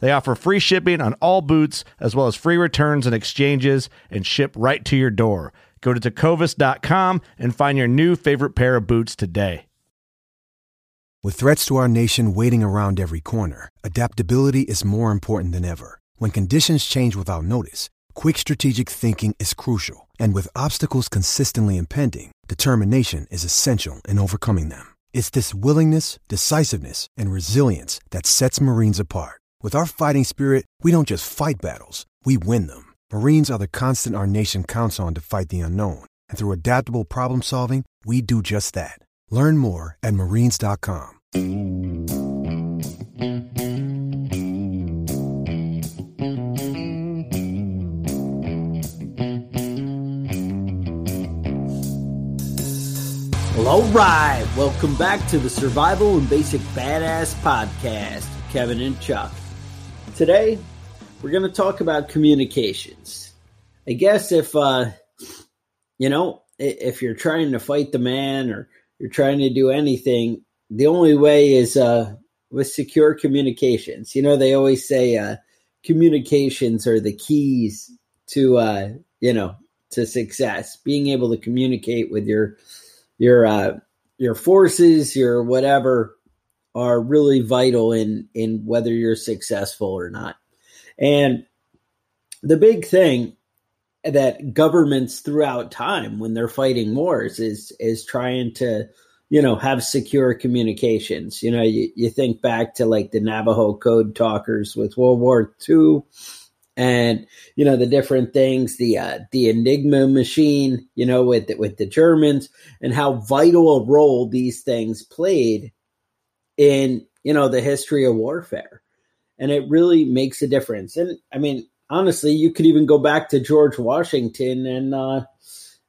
They offer free shipping on all boots, as well as free returns and exchanges, and ship right to your door. Go to tecovas.com and find your new favorite pair of boots today. With threats to our nation waiting around every corner, adaptability is more important than ever. When conditions change without notice, quick strategic thinking is crucial. And with obstacles consistently impending, determination is essential in overcoming them. It's this willingness, decisiveness, and resilience that sets Marines apart. With our fighting spirit, we don't just fight battles, we win them. Marines are the constant our nation counts on to fight the unknown. And through adaptable problem solving, we do just that. Learn more at marines.com. Well, all right. Welcome back to the Survival and Basic Badass Podcast. Kevin and Chuck. Today, we're going to talk about communications. I guess if, uh, you know, if you're trying to fight the man or you're trying to do anything, the only way is uh, with secure communications. You know, they always say uh, communications are the keys to, uh, you know, to success. Being able to communicate with your your uh, your forces, your whatever, are really vital in in whether you're successful or not. And the big thing that governments throughout time when they're fighting wars is is trying to you know have secure communications you know you, you think back to like the navajo code talkers with world war ii and you know the different things the uh, the enigma machine you know with with the germans and how vital a role these things played in you know the history of warfare and it really makes a difference and i mean honestly you could even go back to george washington and uh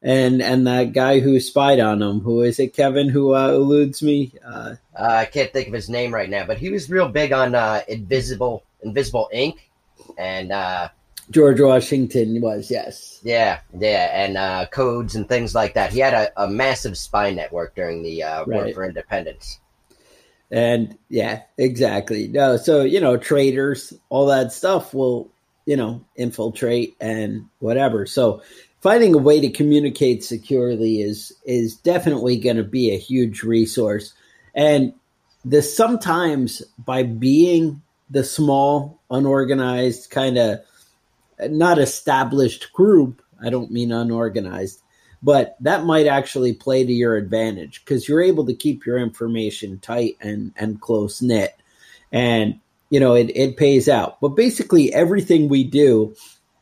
and and that guy who spied on him who is it kevin who uh, eludes me uh, uh, i can't think of his name right now but he was real big on uh, invisible invisible ink and uh George Washington was, yes. Yeah, yeah, and uh, codes and things like that. He had a, a massive spy network during the uh, War Right. for Independence. And yeah, exactly. No, so you know, traders, all that stuff will, you know, infiltrate and whatever. So finding a way to communicate securely is is definitely going to be a huge resource. And the sometimes by being the small, unorganized kind of not established group, I don't mean unorganized, but that might actually play to your advantage because you're able to keep your information tight and, and close knit. And, you know, it, it pays out. But basically, everything we do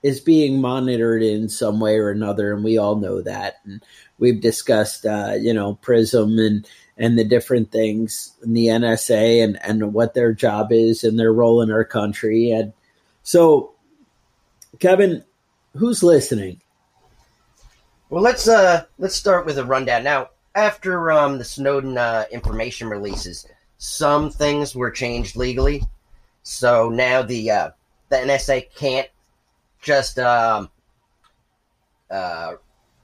is being monitored in some way or another. And we all know that. And we've discussed, uh, you know, PRISM and, and the different things in the NSA and, and what their job is and their role in our country. And so, Kevin, who's listening? Well, let's uh let's start with a rundown. Now, after um the Snowden uh, information releases, some things were changed legally. So now the uh, the NSA can't just um uh,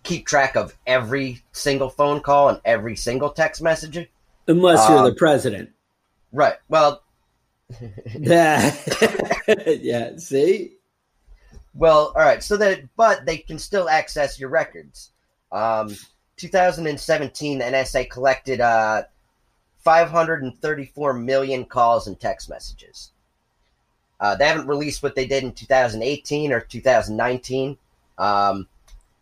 keep track of every single phone call and every single text message. Unless you're Um, the president. Right. Well, Yeah. yeah. See? Well, all right. So that, but they can still access your records. Um, 2017, the NSA collected uh, 534 million calls and text messages. Uh, they haven't released what they did in 2018 or 2019. Um,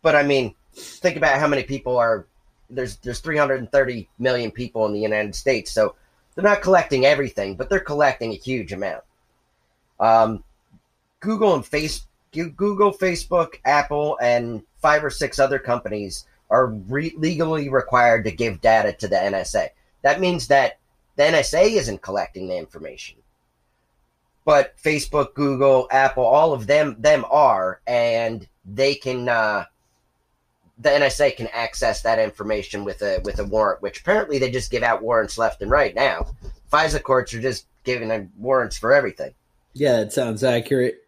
but I mean, think about how many people are there's there's 330 million people in the United States, so they're not collecting everything, but they're collecting a huge amount. Um, Google and Face Google, Facebook, Apple, and five or six other companies are re- legally required to give data to the NSA. That means that the NSA isn't collecting the information, but Facebook, Google, Apple, all of them them are, and they can. Uh, the NSA can access that information with a with a warrant, which apparently they just give out warrants left and right now. FISA courts are just giving them warrants for everything. Yeah, that sounds accurate.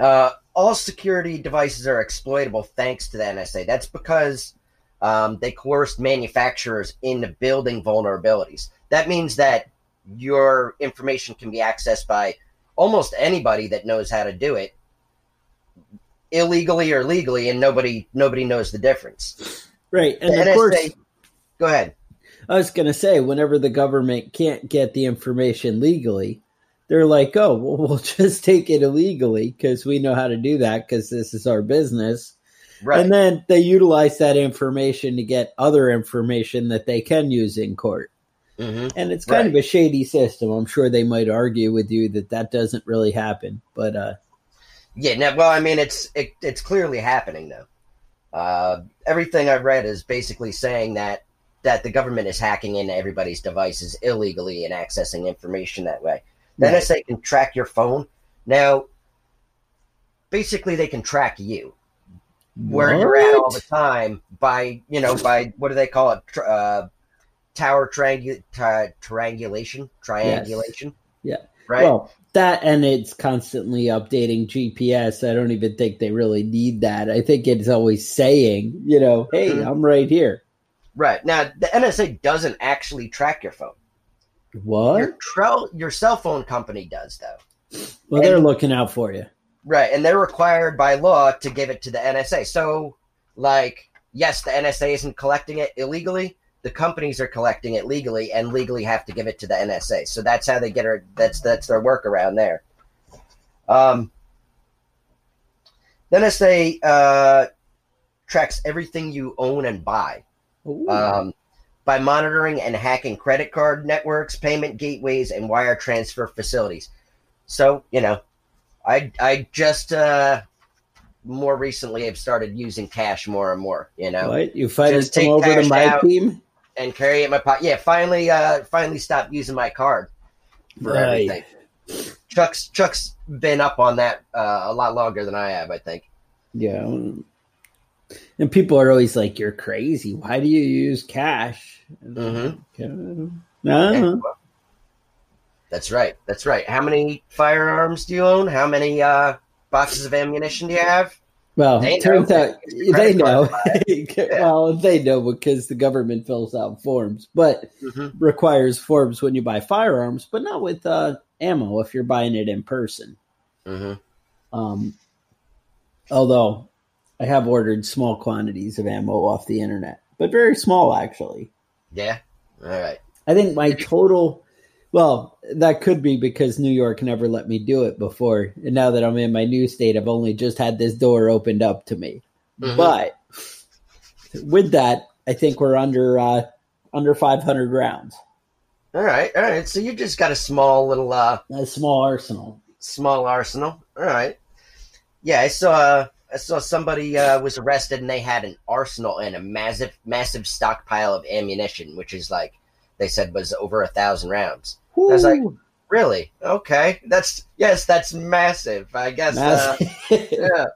Uh, all security devices are exploitable thanks to the NSA. That's because um, they coerced manufacturers into building vulnerabilities. That means that your information can be accessed by almost anybody that knows how to do it, illegally or legally, and nobody nobody knows the difference. Right. And The of course, go ahead. I was going to say, whenever the government can't get the information legally, they're like, oh, well, we'll just take it illegally because we know how to do that because this is our business. Right. And then they utilize that information to get other information that they can use in court. hmm And it's kind Right. of a shady system. I'm sure they might argue with you that that doesn't really happen. But uh, Yeah, no, well, I mean, it's it, it's clearly happening though. Uh, everything I've read is basically saying that that the government is hacking into everybody's devices illegally and accessing information that way. The. NSA can track your phone. Now, basically, they can track you where you're at all the time by you know by what do they call it? Uh, tower triangu- tri- triangulation, triangulation. Yeah. Right. Well, that and it's constantly updating GPS. I don't even think they really need that. I think it's always saying, you know, hey, Mhm. I'm right here. right. Now, the NSA doesn't actually track your phone. What? Your trel- your cell phone company does though. well, they're looking out for you. Right, and they're required by law to give it to the NSA. So, like, yes, the NSA isn't collecting it illegally. The companies are collecting it legally, and legally have to give it to the NSA. So that's how they get her. That's that's their workaround there. Um, the NSA uh, tracks everything you own and buy um, by monitoring and hacking credit card networks, payment gateways, and wire transfer facilities. So, you know, I I just uh, more recently have started using cash more and more. You know, what? You finally just come take over to my team? and carry it in my pocket. Yeah, finally, uh, finally stopped using my card for Right. everything. Chuck's Chuck's been up on that uh, a lot longer than I have. I think. Yeah. And people are always like, "You're crazy. Why do you use cash?" Mm-hmm. No. That's right. That's right. How many firearms do you own? How many uh, boxes of ammunition do you have? Well, They turns know. out they know. card well, they know because the government fills out forms, but Mm-hmm. requires forms when you buy firearms, but not with uh, ammo if you're buying it in person. Mm-hmm. Um, although I have ordered small quantities of ammo off the internet, but very small actually. Yeah. All right. I think my total, well, that could be because New York never let me do it before. And now that I'm in my new state, I've only just had this door opened up to me. Mhm. But with that, I think we're under uh, under 500 rounds. All right. All right. So you just got a small little uh, A small arsenal. small arsenal. All right. Yeah, I saw. I saw somebody uh, was arrested and they had an arsenal and a massive, massive stockpile of ammunition, which is like they said was over a thousand rounds. I was like, Really? Okay. That's yes, that's massive. I guess. Uh, yeah.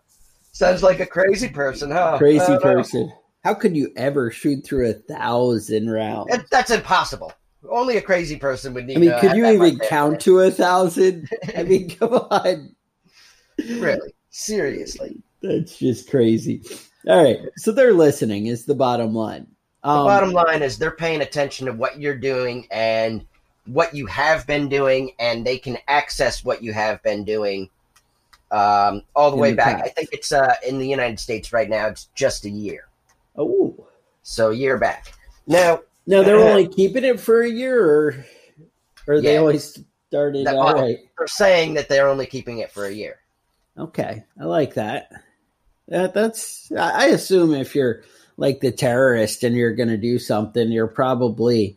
Sounds like a crazy person, huh? crazy know. person. How could you ever shoot through a thousand rounds? That's impossible. Only a crazy person would need. I mean, could you even count to a thousand? I mean, come on. Really? Seriously? That's just crazy. All right. So they're listening is the bottom line. The Um, bottom line is they're paying attention to what you're doing and what you have been doing, and they can access what you have been doing um, all the way the back. past. I think it's uh, in the United States right now. It's just a year, Oh. so a year back. Now, No, they're only keeping it for a year, or, or they Yeah. always started. That- all right. they're saying that they're only keeping it for a year. Okay, I like that. That that's. I assume if you're like the terrorist and you're going to do something, you're probably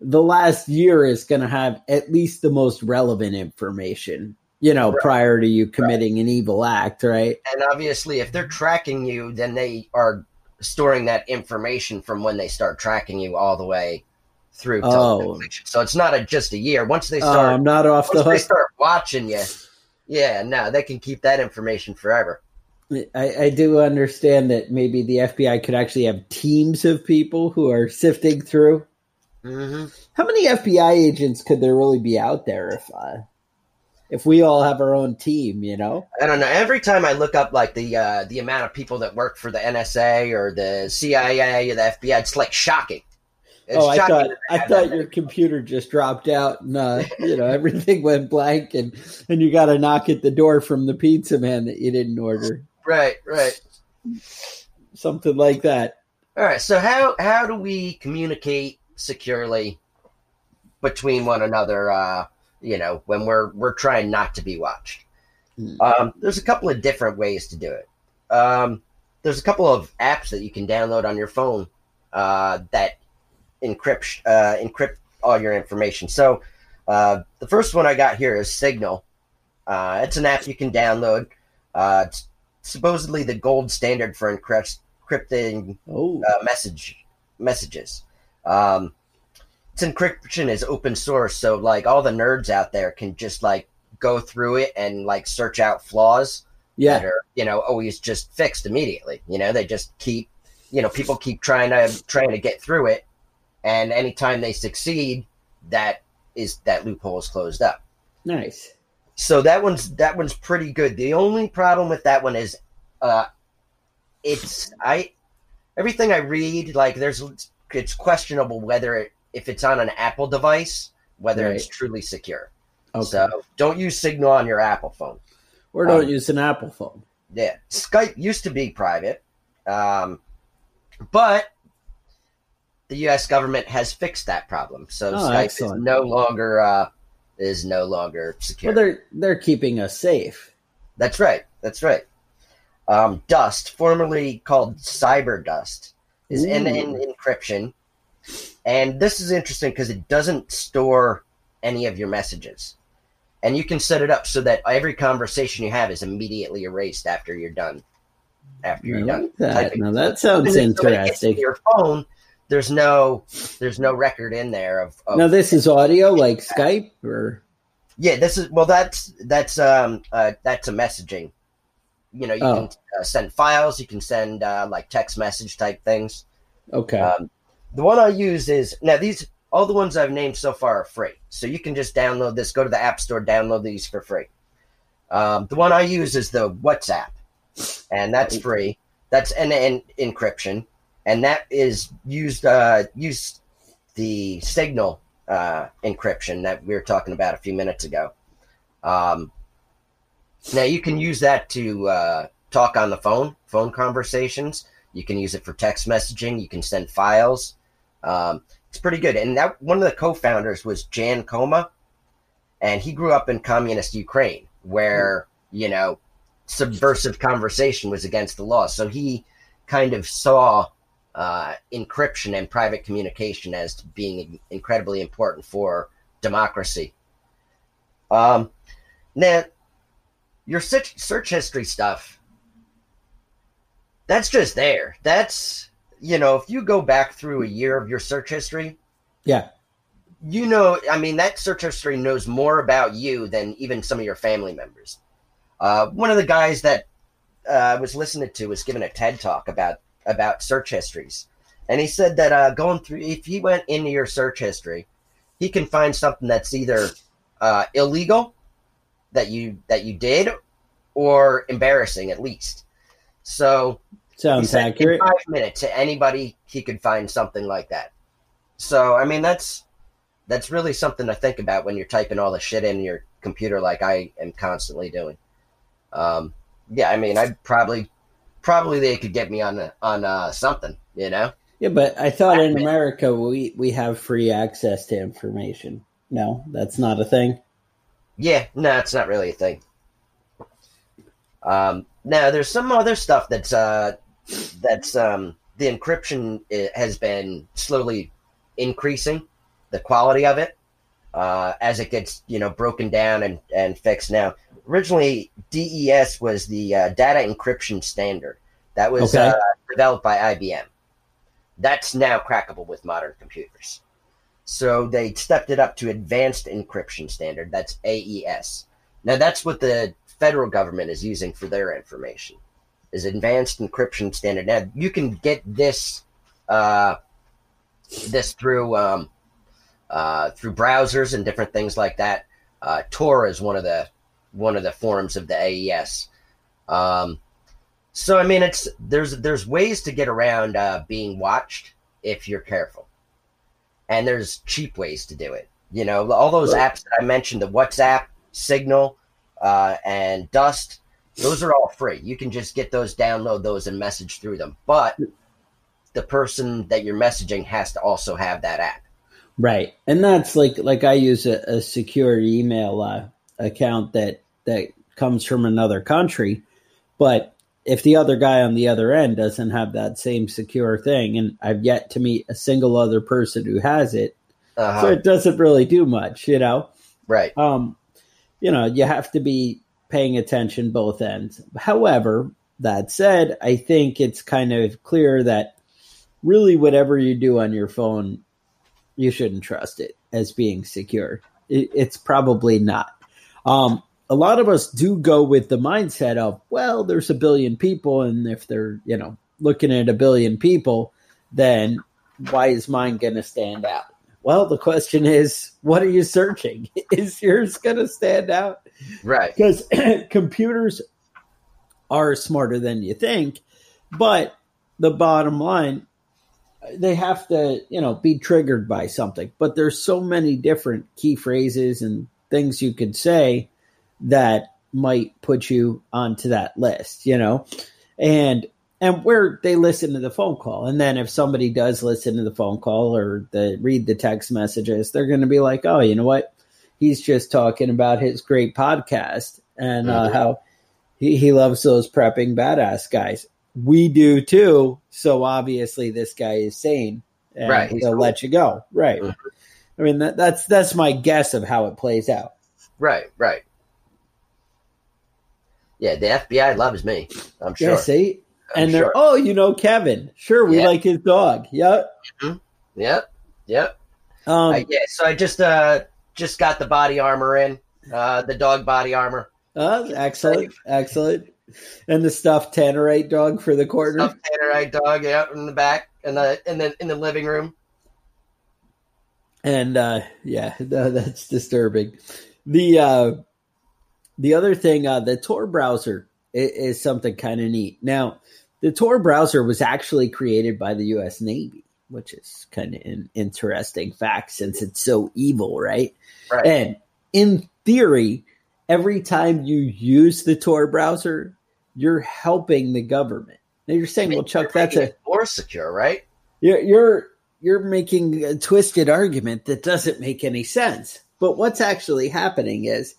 the last year is going to have at least the most relevant information. You know, Right. prior to you committing an evil act, right? And obviously, if they're tracking you, then they are storing that information from when they start tracking you all the way through. Oh. so it's not a, just a year. Once they Oh, start, I'm not off the once they start watching you, yeah, no, they can keep that information forever. I, I do understand that maybe the FBI could actually have teams of people who are sifting through. hmm How many FBI agents could there really be out there if uh, if we all have our own team? You know, I don't know. Every time I look up like the uh, the amount of people that work for the NSA or the CIA or the FBI, it's like shocking. It's oh, I thought I thought your computer just dropped out and uh, you know everything went blank and and you got a knock at the door from the pizza man that you didn't order, Right, right. something like that. All right. So how how do we communicate securely between one another? Uh, you know, when we're we're trying not to be watched. Hmm. Um, there's a couple of different ways to do it. Um, there's a couple of apps that you can download on your phone uh, that encrypt uh, encrypt all your information. So uh, the first one I got here is Signal. Uh, it's an app you can download. Uh, it's supposedly the gold standard for encrypt- encrypting Oh, uh, message messages. Um, its encryption is open source, so like all the nerds out there can just like go through it and like search out flaws yeah. that are you know always just fixed immediately. You know, they just keep you know people keep trying to trying to get through it, and anytime they succeed, that is that loophole is closed up. nice. So that one's that one's pretty good. The only problem with that one is, uh, it's I everything I read like there's it's questionable whether it, if it's on an Apple device whether it's truly secure. Okay, So don't use Signal on your Apple phone. or don't um, use an Apple phone. Yeah, Skype used to be private, um, but the U.S. government has fixed that problem. So Oh, Skype excellent. is no longer uh, is no longer secure. Well, they're they're keeping us safe. That's right. That's right. Um, Dust, formerly called Cyber Dust, is in in encryption, and this is interesting because it doesn't store any of your messages, and you can set it up so that every conversation you have is immediately erased after you're done. After I you're done like that. typing. Now that sounds And then so gets to interesting. Your phone, there's no there's no record in there of, of Now this is audio like Skype or Yeah, this is well. That's that's um uh that's a messaging. You know, you Oh. can uh, send files. You can send uh, like text message type things. okay. Um, the one I use is now these all the ones I've named so far are free, so you can just download this. Go to the App Store, download these for free. Um, the one I use is the WhatsApp, and that's free. That's an, an encryption, and that is used uh, use the Signal uh, encryption that we were talking about a few minutes ago. Um, now you can use that to uh, talk on the phone, phone conversations. You can use it for text messaging. You can send files. Um, it's pretty good. And that one of the co-founders was Jan Koum, and he grew up in communist Ukraine, where you know subversive conversation was against the law. So he kind of saw uh, encryption and private communication as being incredibly important for democracy. Um, now, your search, search history stuff, that's just there. That's, you know, if you go back through a year of your search history, yeah. you know, I mean, that search history knows more about you than even some of your family members. Uh, one of the guys that uh, I was listening to was giving a TED talk about about search histories, and he said that uh, going through, if he went into your search history, he can find something that's either uh, illegal that you that you did, or embarrassing at least. So Sounds accurate. five minutes, to anybody he could find something like that. So I mean, that's that's really something to think about when you're typing all the shit in your computer, like I am constantly doing. Um, yeah, I mean, I'd probably probably they could get me on on uh, something, you know. Yeah, but I thought in America we we have free access to information. No, that's not a thing. Yeah, no, it's not really a thing. Um, now there's some other stuff that's uh, that's um, the encryption eh, has been slowly increasing the quality of it uh, as it gets you know broken down and, and fixed. Now, originally DES was the uh, data encryption standard that was Okay. uh, developed by IBM. That's now crackable with modern computers. So they stepped it up to advanced encryption standard. That's AES. Now that's what the federal government is using for their information. Is advanced encryption standard. Now you can get this uh, this through um, uh, through browsers and different things like that. Uh, Tor is one of the one of the forms of the AES. Um, so I mean, it's there's there's ways to get around uh, being watched if you're careful, and there's cheap ways to do it. You know, all those apps that I mentioned, the WhatsApp, Signal, uh, and Dust, those are all free. You can just get those, download those, and message through them. But the person that you're messaging has to also have that app. Right, and that's like like I use a, a secure email uh, account that that comes from another country, but if the other guy on the other end doesn't have that same secure thing, and I've yet to meet a single other person who has it, Uh-huh. so it doesn't really do much, you know. right. Um, you know, you have to be paying attention both ends. However, that said, I think it's kind of clear that really whatever you do on your phone, you shouldn't trust it as being secure. It, it's probably not. Um, a lot of us do go with the mindset of, well, there's a billion people, and if they're, you know, looking at a billion people, then why is mine going to stand out? Well, the question is, what are you searching? Is yours going to stand out? Right. Because computers are smarter than you think, but the bottom line, they have to, you know, be triggered by something. But there's so many different key phrases and things you could say that might put you onto that list, you know, and and where they listen to the phone call, and then if somebody does listen to the phone call or the read the text messages, they're going to be like, oh, you know what, he's just talking about his great podcast and uh, Mhm. how he, he loves those prepping badass guys. We do too. So obviously, this guy is sane, and Right, He'll cool. let you go. Right. Mhm. I mean, that, that's that's my guess of how it plays out. Right. Right. Yeah, the FBI loves me. I'm sure. Yeah. See, I'm and they're oh, you know, Kevin. Sure, we Yeah. like his dog. Yep. Yep. Yep. Um, Uh, yeah. So I just uh just got the body armor in, uh the dog body armor. uh, excellent, excellent. And the stuffed Tannerite dog for the corner. Stuffed Tannerite dog, yeah, in the back, and the in the in the living room. and uh yeah no, that's disturbing the uh the other thing uh the tor browser is, is something kind of neat now the tor browser was actually created by the us navy which is kind of an interesting fact since it's so evil right Right. and in theory every time you use the tor browser you're helping the government now you're saying well chuck that's a more secure, right? you're you're you're making a twisted argument that doesn't make any sense. But what's actually happening is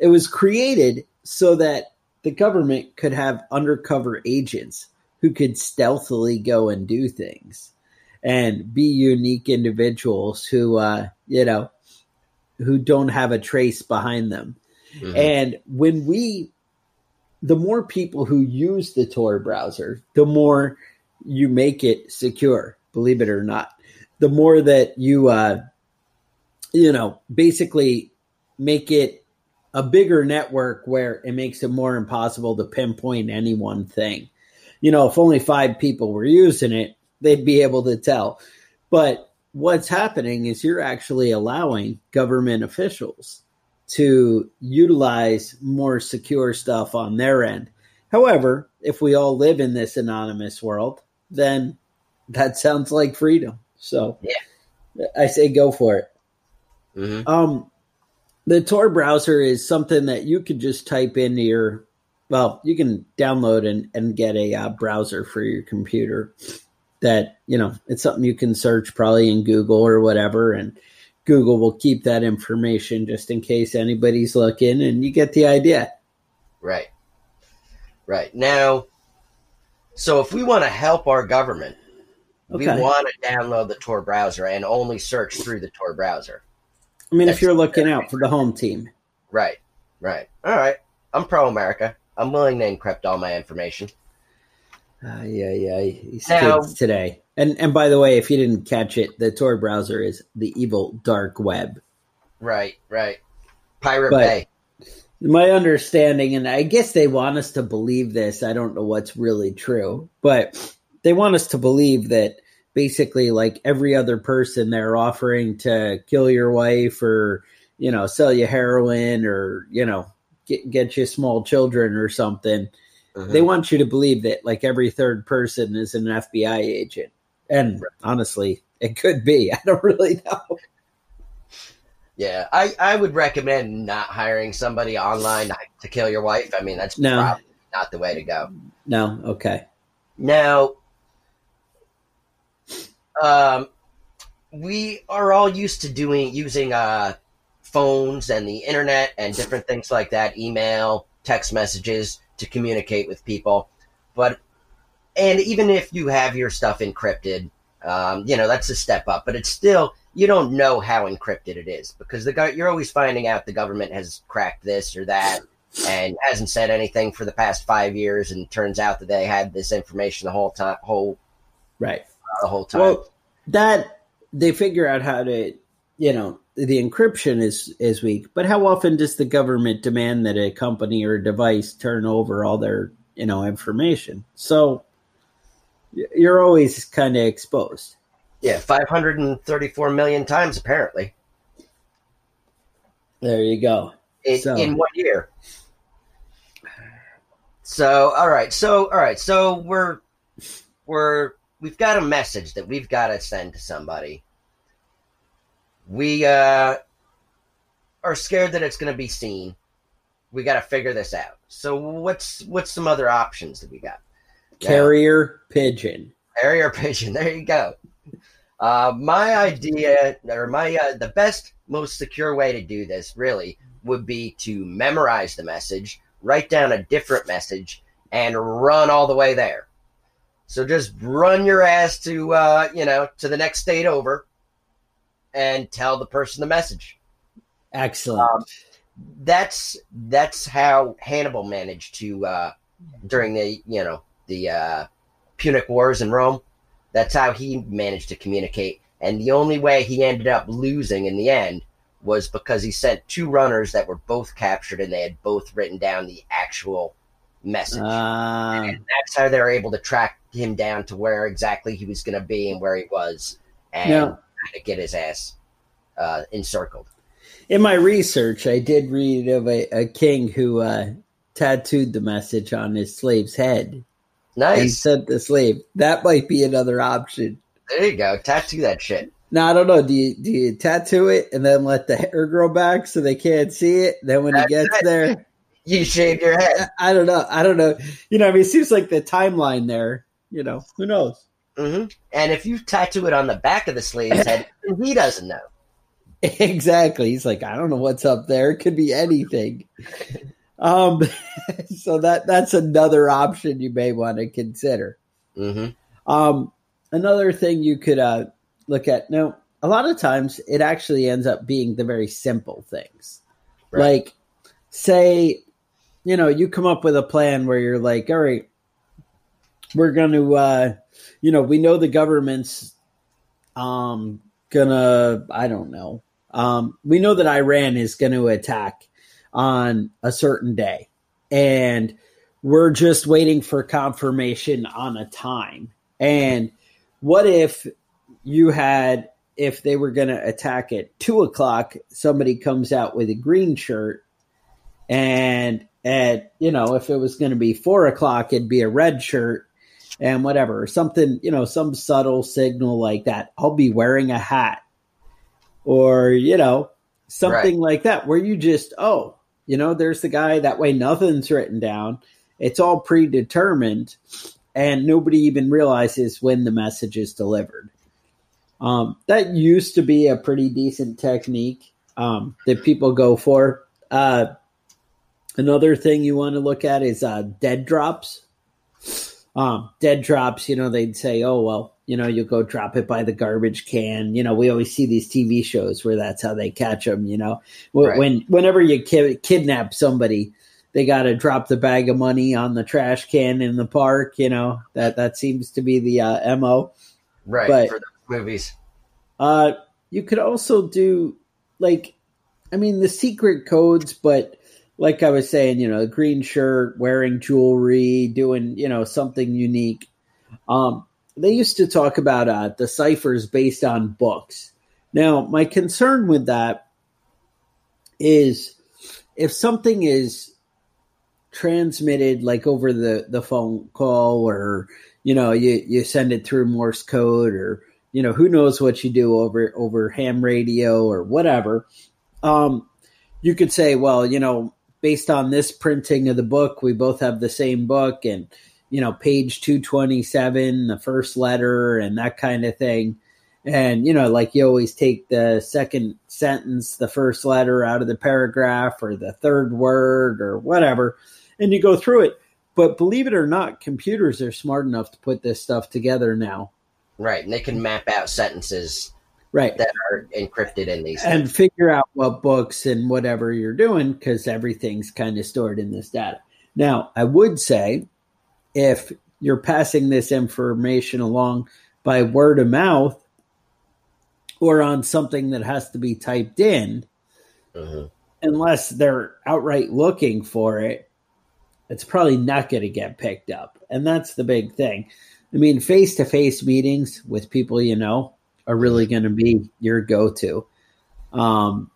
it was created so that the government could have undercover agents who could stealthily go and do things and be unique individuals who uh you know who don't have a trace behind them. Mhm. And when we, the more people who use the Tor browser, the more you make it secure, believe it or not. The more that you, uh, you know, basically make it a bigger network where it makes it more impossible to pinpoint any one thing. You know, if only five people were using it, they'd be able to tell. But what's happening is you're actually allowing government officials to utilize more secure stuff on their end. However, if we all live in this anonymous world, then that sounds like freedom. So Yeah. I say go for it. hmm Um, the Tor browser is something that you could just type into your, well, you can download and, and get a uh, browser for your computer that, you know, it's something you can search probably in Google or whatever. And Google will keep that information just in case anybody's looking and you get the idea. Right. Right. Now, so if we want to help our government, we want to download the Tor browser and only search through the Tor browser. I mean, if you're looking out for the home team. Right. Right. All right. I'm pro America. I'm willing to encrypt all my information. Uh, yeah, yeah, these Now- kids today. And and by the way, if you didn't catch it, the Tor browser is the evil dark web. Right. Right. Pirate But- Bay. My understanding, and I guess they want us to believe this. I don't know what's really true, but they want us to believe that basically, like every other person, they're offering to kill your wife or you know sell you heroin or you know get get you small children or something. Mhm. They want you to believe that like every third person is an FBI agent, and honestly, it could be. I don't really know. Yeah, I, I would recommend not hiring somebody online to kill your wife. I mean, that's No. probably not the way to go. No, okay, Now, um, we are all used to doing using uh, phones and the internet and different things like that, email, text messages to communicate with people. But and even if you have your stuff encrypted, um, you know that's a step up. But it's still you don't know how encrypted it is because the you're always finding out the government has cracked this or that and hasn't said anything for the past five years, and turns out that they had this information the whole time, whole right. The whole time. Well, that they figure out how to, you know, the encryption is is weak. But how often does the government demand that a company or a device turn over all their, you know, information? So you're always kind of exposed. yeah, five hundred and thirty-four million times apparently There you go. in, So- in one year. So all right, so all right, so we're we're we've got a message that we've got to send to somebody. We uh, are scared that it's going to be seen. We got to figure this out. So what's what's some other options that we got? Now- Carrier pigeon. Carrier pigeon. There you go. Uh, my idea, or my uh, the best, most secure way to do this, really, would be to memorize the message, write down a different message, and run all the way there. So just run your ass to, uh, you know, to the next state over, and tell the person the message. Excellent. Um, That's that's how Hannibal managed to uh, during the you know the uh, Punic Wars in Rome. That's how he managed to communicate, and the only way he ended up losing in the end was because he sent two runners that were both captured, and they had both written down the actual message. Uh, and that's how they were able to track him down to where exactly he was going to be and where he was, and kind of get his ass uh, encircled. in my research, I did read of a, a king who uh, tattooed the message on his slave's head and Nice. sent the slave. That might be another option. There you go. Tattoo that shit. No, I don't know. Do you do you tattoo it and then let the hair grow back so they can't see it? Then when That's he gets it. there, You shave your head. I, I don't know. I don't know. You know, I mean, it seems like the timeline there. You know, who knows? hmm And if you tattoo it on the back of the sleeve's head, he doesn't know. exactly. He's like, I don't know what's up there. It could be anything. um, so that that's another option you may want to consider. hmm Um, another thing you could uh, look at. Now, a lot of times it actually ends up being the very simple things. Right. Like, say, you know, you come up with a plan where you're like, all right, we're going to, uh, you know, we know the government's um, gonna, I don't know, um, we know that Iran is going to attack on a certain day. And we're just waiting for confirmation on a time. And what if you had, if they were going to attack at two o'clock, somebody comes out with a green shirt and at you know if it was going to be four o'clock, it'd be a red shirt and whatever something you know some subtle signal like that. I'll be wearing a hat, or you know something right. like that, where you just oh you know there's the guy that way nothing's written down. It's all predetermined, and nobody even realizes when the message is delivered. Um, that used to be a pretty decent technique um, that people go for. Uh, another thing you want to look at is uh, dead drops. Um, dead drops, you know, they'd say, oh, well, you know, you'll go drop it by the garbage can. You know, we always see these TV shows where that's how they catch them, you know. When, right. whenever you ki- kidnap somebody, they got to drop the bag of money on the trash can in the park, you know. That that seems to be the uh, MO. Right. But, for the movies. Uh, you could also do like, I mean, the secret codes, but like I was saying, you know, green shirt, wearing jewelry, doing you know something unique. Um, they used to talk about uh, the ciphers based on books. Now, my concern with that is if something is transmitted like over the, the phone call or you know you, you send it through morse code or you know who knows what you do over over ham radio or whatever um you could say well you know based on this printing of the book we both have the same book and you know page 227 the first letter and that kind of thing. And you know like you always take the second sentence the first letter out of the paragraph or the third word or whatever and you go through it. But believe it or not computers are smart enough to put this stuff together now. Right, and they can map out sentences right that are encrypted in these and things. figure out what books and whatever you're doing because everything's kind of stored in this data. Now, I would say if you're passing this information along by word of mouth or on something that has to be typed in, mm-hmm. unless they're outright looking for it, it's probably not going to get picked up. And that's the big thing. I mean, face to face meetings with people you know are really going to be your go to. Um,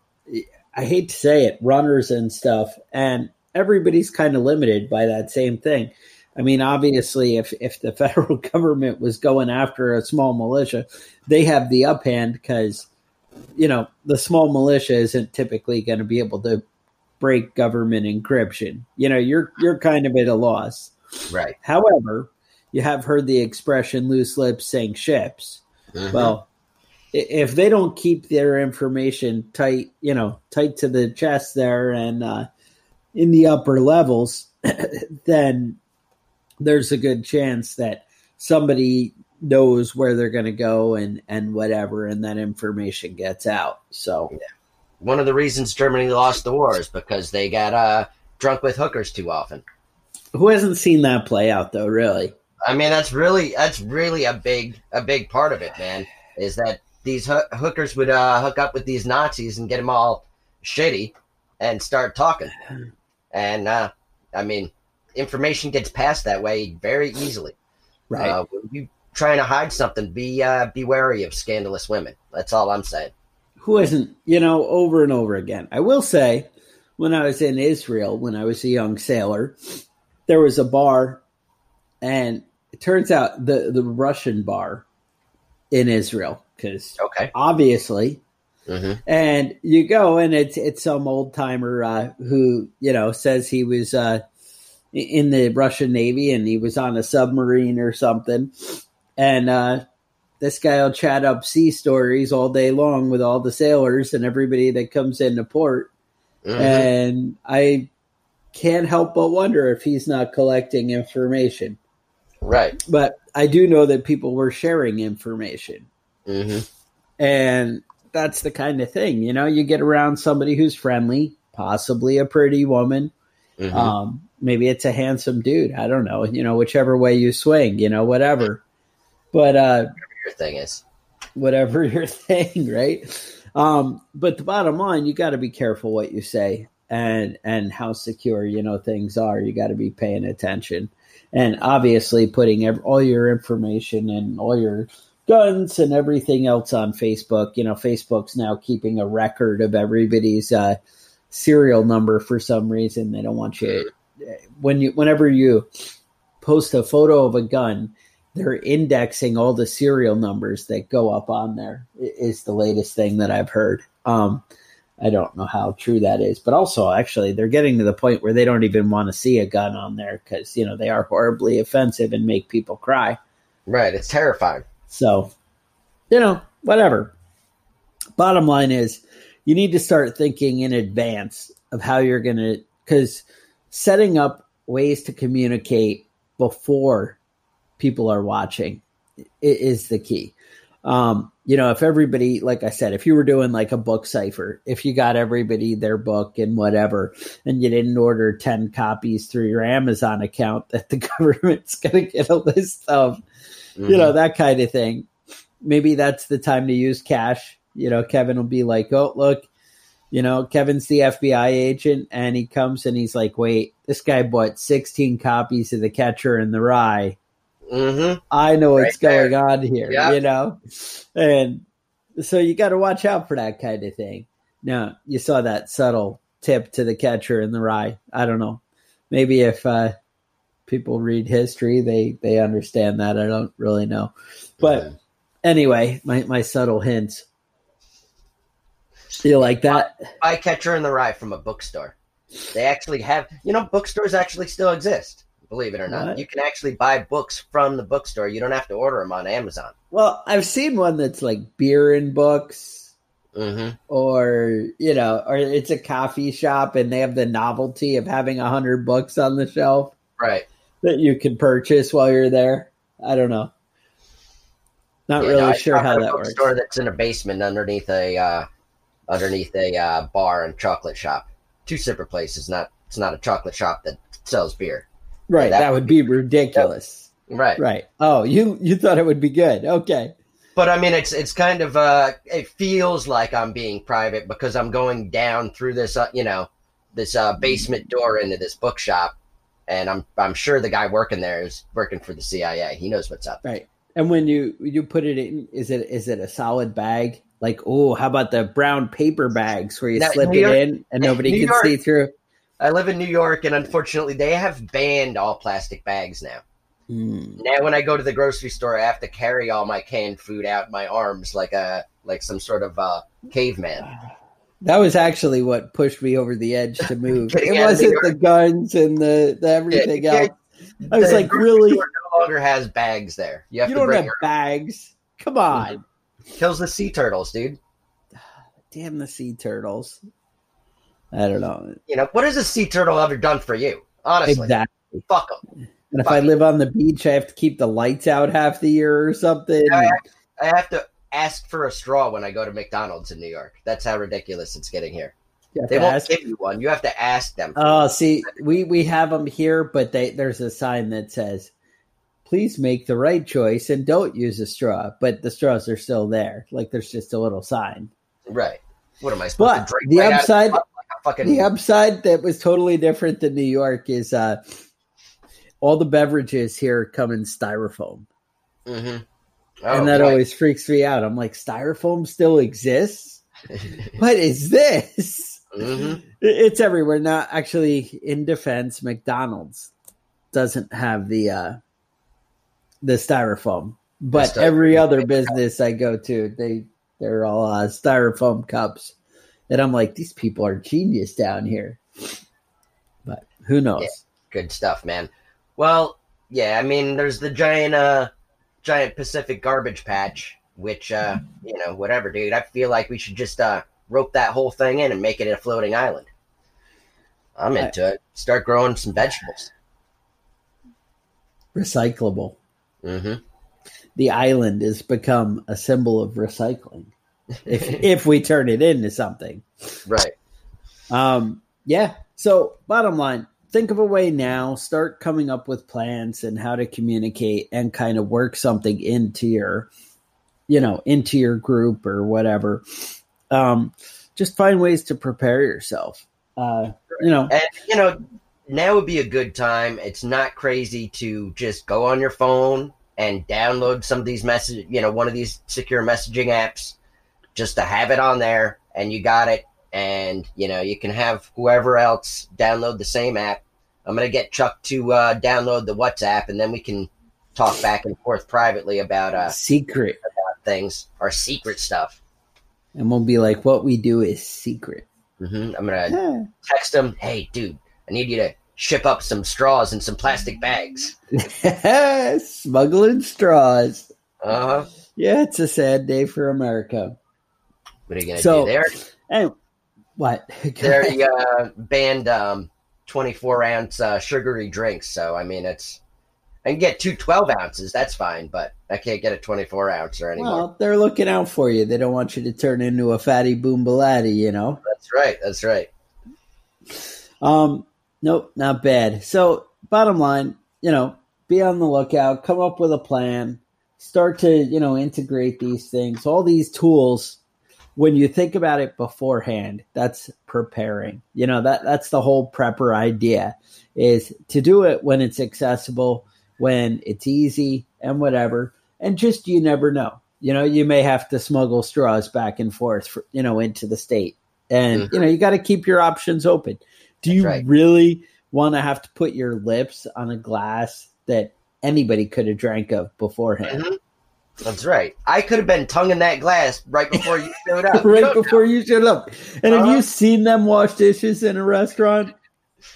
I hate to say it, runners and stuff, and everybody's kind of limited by that same thing. I mean, obviously, if if the federal government was going after a small militia, they have the uphand because you know the small militia isn't typically going to be able to break government encryption. You know, you're you're kind of at a loss. Right. However, you have heard the expression loose lips sink ships. Mm-hmm. Well, if they don't keep their information tight, you know, tight to the chest there and uh, in the upper levels, then there's a good chance that somebody knows where they're going to go and and whatever, and that information gets out. So, yeah. one of the reasons Germany lost the war is because they got uh, drunk with hookers too often. Who hasn't seen that play out though? Really? I mean, that's really that's really a big a big part of it, man. Is that these ho- hookers would uh, hook up with these Nazis and get them all shitty and start talking, and uh, I mean, information gets passed that way very easily. Right. Uh, you trying to hide something, be uh, be wary of scandalous women. That's all I'm saying. Who isn't? You know, over and over again. I will say, when I was in Israel, when I was a young sailor, there was a bar, and it turns out the the Russian bar in Israel because okay, obviously, mm-hmm. and you go and it's it's some old timer uh, who you know says he was uh, in the Russian Navy and he was on a submarine or something, and uh, this guy will chat up sea stories all day long with all the sailors and everybody that comes into port, mm-hmm. and I can't help but wonder if he's not collecting information. Right. But I do know that people were sharing information. Mm-hmm. And that's the kind of thing, you know, you get around somebody who's friendly, possibly a pretty woman. Mm-hmm. Um, maybe it's a handsome dude. I don't know, you know, whichever way you swing, you know, whatever. But, uh, whatever your thing is, whatever your thing, right? Um, but the bottom line, you got to be careful what you say and, and how secure, you know, things are. You got to be paying attention and obviously putting every, all your information and all your guns and everything else on Facebook. You know, Facebook's now keeping a record of everybody's uh, serial number for some reason. They don't want you when you whenever you post a photo of a gun, they're indexing all the serial numbers that go up on there. Is the latest thing that I've heard. Um, I don't know how true that is, but also actually they're getting to the point where they don't even want to see a gun on there because you know they are horribly offensive and make people cry. Right, it's terrifying. So, you know, whatever. Bottom line is, you need to start thinking in advance of how you're going to because setting up ways to communicate before people are watching is the key. Um, you know, if everybody, like I said, if you were doing like a book cipher, if you got everybody their book and whatever, and you didn't order 10 copies through your Amazon account, that the government's going to get a list of, mm-hmm. you know, mm-hmm. that kind of thing. Maybe that's the time to use cash. You know, Kevin will be like, oh, look, you know, Kevin's the FBI agent, and he comes and he's like, wait, this guy bought 16 copies of The Catcher in the Rye Mm-hmm. I know what's going on here, yep. you know? And so you got to watch out for that kind of thing. Now, you saw that subtle tip to the catcher in the rye. I don't know. Maybe if uh, people read history, they, they understand that. I don't really know. But anyway, my, my subtle hints. You like that? Buy Catcher in the Rye from a bookstore. They actually have, you know, bookstores actually still exist believe it or not. What? You can actually buy books from the bookstore. You don't have to order them on Amazon. Well, I've seen one that's like beer and books, mm-hmm. or you know, or it's a coffee shop and they have the novelty of having a hundred books on the shelf, right? That you can purchase while you're there. I don't know. Not yeah, really no, sure how that works. Store that's in a basement underneath a uh, underneath a uh, bar and chocolate shop. Two separate places. Not it's not a chocolate shop that sells beer. Right, that, that would be ridiculous. Right. Right. Oh, you you thought it would be good. Okay. But I mean it's it's kind of uh it feels like I'm being private because I'm going down through this uh, you know, this uh basement door into this bookshop and I'm I'm sure the guy working there is working for the CIA. He knows what's up. Right. And when you you put it in is it is it a solid bag? Like, oh, how about the brown paper bags where you now, slip it in and nobody New can York, see through? I live in New York, and unfortunately, they have banned all plastic bags now. Mm. Now, when I go to the grocery store, I have to carry all my canned food out my arms like a like some sort of uh, caveman. That was actually what pushed me over the edge to move. it wasn't the guns and the, the everything yeah, else. I was like, really? No longer has bags there. You, have you don't have bags. Come on. Mm-hmm. Kills the sea turtles, dude. Damn the sea turtles. I don't know. You know, what has a sea turtle ever done for you? Honestly, exactly. Fuck them. And if I live on the beach, I have to keep the lights out half the year or something. I, I have to ask for a straw when I go to McDonald's in New York. That's how ridiculous it's getting here. They won't ask. give you one. You have to ask them. Oh, see, we we have them here, but they there's a sign that says, "Please make the right choice and don't use a straw." But the straws are still there. Like there's just a little sign. Right. What am I supposed but to drink? The right upside, fucking the upside that was totally different than New York is uh, all the beverages here come in styrofoam, mm-hmm. Oh, and that boy. always freaks me out. I'm like, styrofoam still exists. what is this? Mm-hmm. It's everywhere. Not actually in defense, McDonald's doesn't have the uh, the styrofoam, but every other business I go to, they they're all uh, styrofoam cups. And I'm like, these people are genius down here. But who knows? Yeah, good stuff, man. Well, yeah, I mean, there's the giant, uh, giant Pacific garbage patch, which, uh, you know, whatever, dude. I feel like we should just uh, rope that whole thing in and make it a floating island. I'm into it. Start growing some vegetables. Recyclable. Mm-hmm. The island has become a symbol of recycling if if we turn it into something. Right. Um, yeah. So bottom line, think of a way now, start coming up with plans and how to communicate and kind of work something into your you know, into your group or whatever. Um, just find ways to prepare yourself. Uh, you know, and you know, now would be a good time. It's not crazy to just go on your phone and download some of these message, you know, one of these secure messaging apps just to have it on there and you got it and you know you can have whoever else download the same app. I'm gonna get Chuck to uh, download the WhatsApp, and then we can talk back and forth privately about uh, Secret. about things, our secret stuff. And we'll be like, what we do is secret. hmm I'm gonna text him, "Hey, dude, I need you to ship up some straws and some plastic bags." Smuggling straws. Uh huh. Yeah, it's a sad day for America. What are you gonna So- do? There, Hey, what? they already uh, banned um, 24 ounce uh, sugary drinks. So I mean, it's I can get two 12 ounces. That's fine, but I can't get a 24 ounce or anymore. well, they're looking out for you. They don't want you to turn into a fatty boom you know? that's right. That's right. Um, nope, not bad. So, bottom line, you know, be on the lookout, come up with a plan, start to, you know, integrate these things, all these tools. When you think about it beforehand, that's preparing. You know, that that's the whole prepper idea is to do it when it's accessible, when it's easy and whatever. And just you never know. You know, you may have to smuggle straws back and forth, for, you know, into the state. And, you know, you got to keep your options open. Do That's you right. really want to have to put your lips on a glass that anybody could have drank of beforehand? Mhm. That's right. I could have been tonguing that glass right before you showed up. right before you showed up. And have Uh-huh. you seen them wash dishes in a restaurant?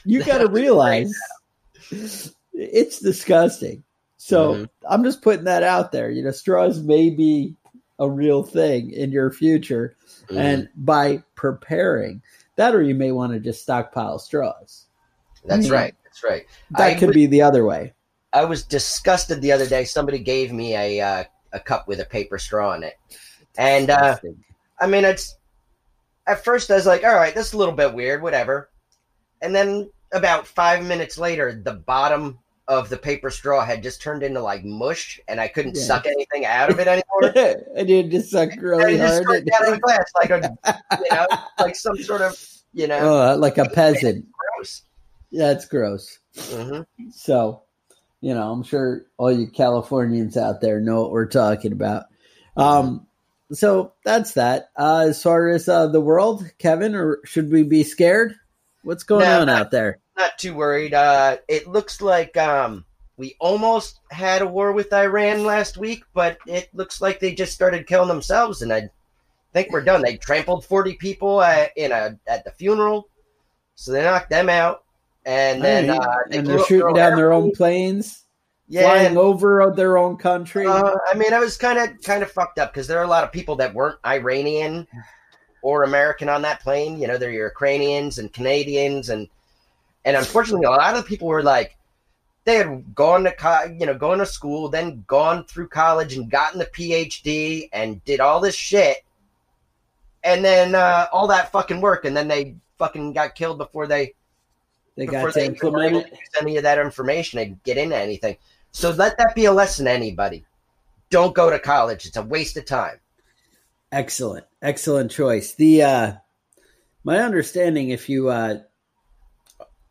You got to realize it's disgusting. So Mhm. I'm just putting that out there. You know, straws may be a real thing in your future. Mhm. And by preparing that, or you may want to just stockpile straws. that's mean, right. That's right. That I could would- be the other way. I was disgusted the other day. Somebody gave me a uh, a cup with a paper straw in it, and uh, I mean, it's at first I was like, all right, this is a little bit weird, whatever. And then about five minutes later, the bottom of the paper straw had just turned into like mush, and I couldn't Yeah. suck anything out of it anymore. and you just suck really it just hard. squirted out of the glass like a, you know, like some sort of, you know, Oh, like a peasant. gross. That's gross. hmm So, you know, I'm sure all you Californians out there know what we're talking about. Um, so that's that. Uh, as far as uh, the world, Kevin, or should we be scared? What's going No, on no. out there? Not too worried. Uh, it looks like um, we almost had a war with Iran last week, but it looks like they just started killing themselves, and I think we're done. They trampled forty people uh, in a at the funeral, so they knocked them out, and then uh, they and they're shooting down their own planes, Yeah, flying over their own country. uh, I mean, I was kind of kind of fucked up because there are a lot of people that weren't Iranian or American on that plane. You know, they're Ukrainians and Canadians, and and unfortunately, a lot of the people were like, they had gone to co- you know going to school, then gone through college and gotten the PhD and did all this shit, and then uh, all that fucking work, and then they fucking got killed before they they before got to they even were implement it. any of that information and get into anything. So let that be a lesson to anybody. Don't go to college. It's a waste of time. Excellent, excellent choice. The uh, my understanding, if you uh,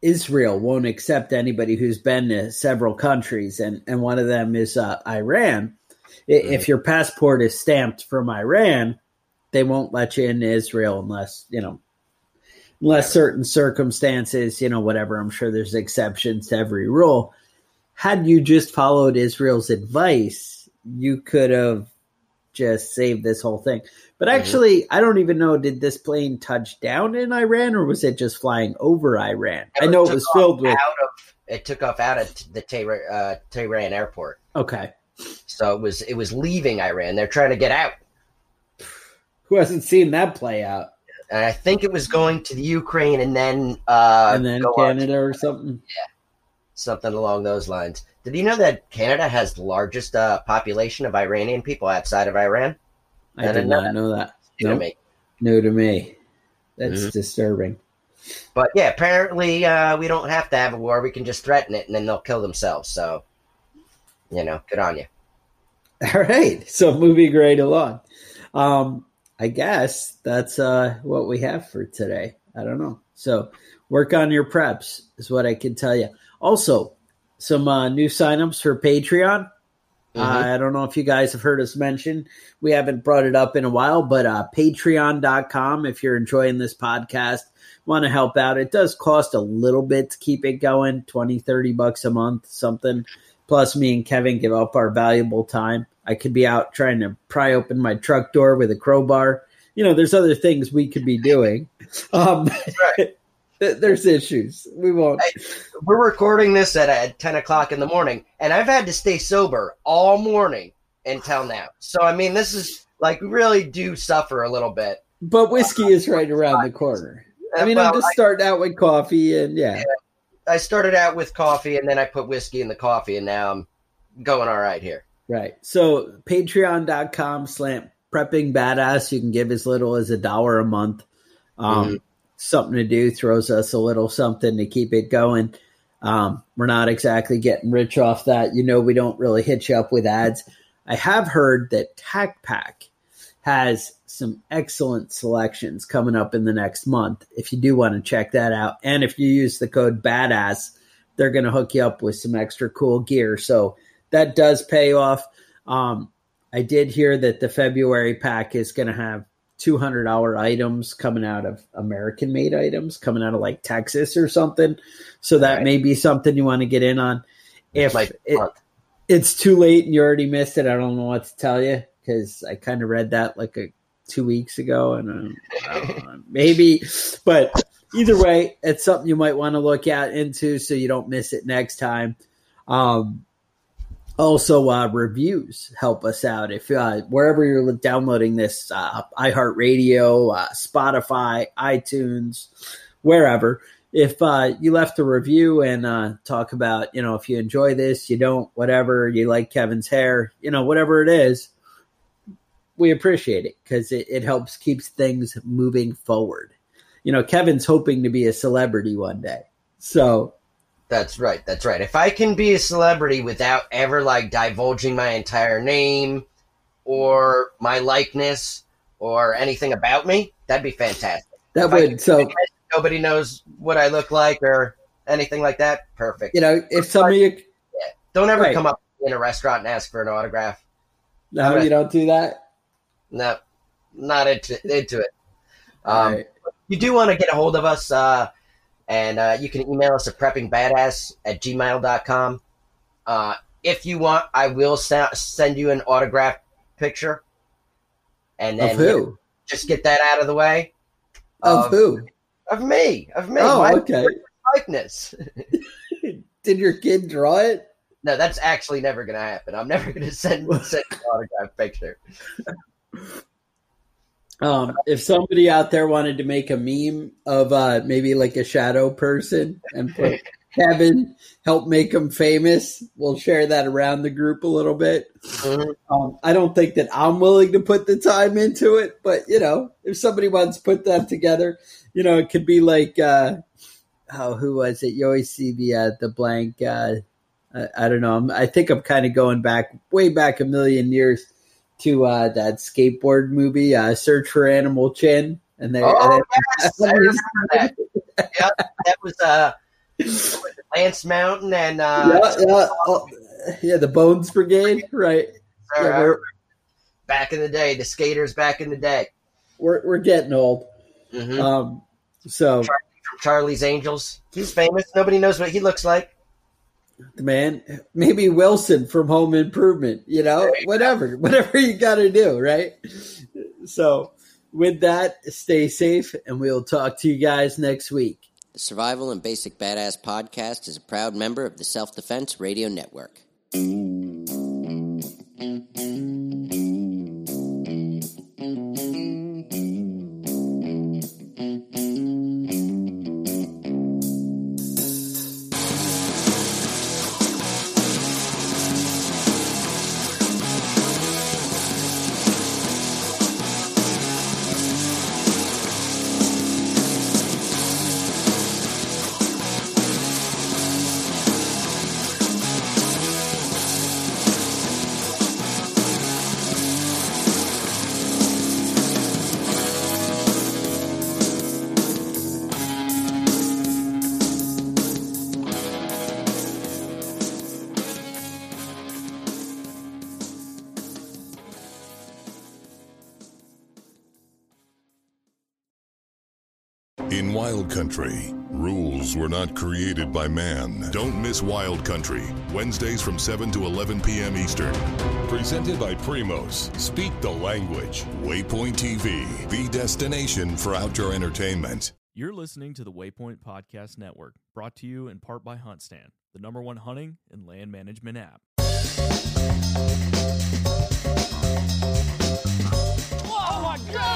Israel won't accept anybody who's been to several countries, and and one of them is uh, Iran. I If your passport is stamped from Iran, they won't let you into Israel unless you know, unless certain circumstances, you know, whatever. I'm sure there's exceptions to every rule. Had you just followed Israel's advice, you could have just saved this whole thing. But Mhm. actually, I don't even know did this plane touch down in Iran or was it just flying over Iran? I know it was filled with. out of it took off out of the Tehran, uh, Tehran airport. Okay, So it was it was leaving Iran. They're trying to get out. who hasn't seen that play out? And I think it was going to the Ukraine and then uh, and then to Canada or something. Yeah, something along those lines. Did you know that Canada has the largest uh, population of Iranian people outside of Iran? I I did didn't know that. Know Nope. me. New to me. That's Mhm. disturbing. But yeah, apparently uh, we don't have to have a war. We can just threaten it, and then they'll kill themselves. So, you know, good on you. All right, so movie grade along. Um, I guess that's uh, what we have for today. I don't know. So work on your preps is what I can tell you. Also, some uh, new signups for Patreon. Uh, I don't know if you guys have heard us mention. We haven't brought it up in a while, but uh, patreon.com. If you're enjoying this podcast, want to help out, it does cost a little bit to keep it going 20, 30 bucks a month, something. Plus, me and Kevin give up our valuable time. I could be out trying to pry open my truck door with a crowbar. You know, there's other things we could be doing. Um, there's issues. We won't. Hey, we're recording this at, at 10 o'clock in the morning, and I've had to stay sober all morning until now. So, I mean, this is like, we really do suffer a little bit. But whiskey is right around the corner. I mean, well, I'm just starting out with coffee, and yeah. yeah. I started out with coffee, and then I put whiskey in the coffee, and now I'm going all right here. Right. So, patreon.com slam prepping badass. You can give as little as a dollar a month. Um, mm-hmm something to do, throws us a little something to keep it going. Um, we're not exactly getting rich off that. You know, we don't really hit you up with ads. I have heard that TacPack has some excellent selections coming up in the next month. If you do want to check that out, and if you use the code BADASS, they're going to hook you up with some extra cool gear. So that does pay off. Um, I did hear that the February pack is going to have $200 items coming out of American made items coming out of like Texas or something. So that right. may be something you want to get in on. If it, it's too late and you already missed it, I don't know what to tell you because I kind of read that like a, two weeks ago and uh, maybe, but either way, it's something you might want to look at into so you don't miss it next time. Um, also, uh, reviews help us out. If uh, wherever you're downloading this, uh, iHeartRadio, uh, Spotify, iTunes, wherever, if uh, you left a review and uh, talk about, you know, if you enjoy this, you don't, whatever, you like Kevin's hair, you know, whatever it is, we appreciate it because it, it helps keeps things moving forward. You know, Kevin's hoping to be a celebrity one day, so that's right. That's right. If I can be a celebrity without ever like divulging my entire name or my likeness or anything about me, that'd be fantastic. That if would so nobody knows what I look like or anything like that. Perfect. You know, if somebody yeah, don't ever right. come up in a restaurant and ask for an autograph. No, you don't do that. No, not into into it. Um, right. You do want to get a hold of us. Uh, and uh, you can email us at preppingbadass at gmail.com. Uh, if you want, I will sa- send you an autograph picture. And then of who? just get that out of the way. Of, of who? Of me. Of me. Oh, My okay. Likeness. Did your kid draw it? No, that's actually never going to happen. I'm never going to send, send an autograph picture. Um, if somebody out there wanted to make a meme of uh, maybe like a shadow person and put Kevin help make him famous, we'll share that around the group a little bit. Mm-hmm. Um, I don't think that I'm willing to put the time into it, but you know, if somebody wants to put that together, you know, it could be like, uh, oh, who was it? You always see the uh, the blank. Uh, I, I don't know. I'm, I think I'm kind of going back way back a million years to uh, that skateboard movie, uh, Search for Animal Chin, and they. Oh and yes, I remember that. yeah, that was uh, Lance Mountain and uh, yeah, yeah, oh, yeah, the Bones Brigade, right? yeah, back in the day, the skaters back in the day. We're we're getting old. Mm-hmm. Um, so Charlie Charlie's Angels, he's famous. Nobody knows what he looks like man, maybe Wilson from Home Improvement, you know, whatever, whatever you got to do, right? So, with that, stay safe, and we'll talk to you guys next week. The Survival and Basic Badass podcast is a proud member of the Self Defense Radio Network. Country, rules were not created by man. Don't miss Wild Country, Wednesdays from 7 to 11 p.m. Eastern. Presented by Primos. Speak the language. Waypoint TV, the destination for outdoor entertainment. You're listening to the Waypoint Podcast Network, brought to you in part by HuntStand, the number one hunting and land management app. Oh my god!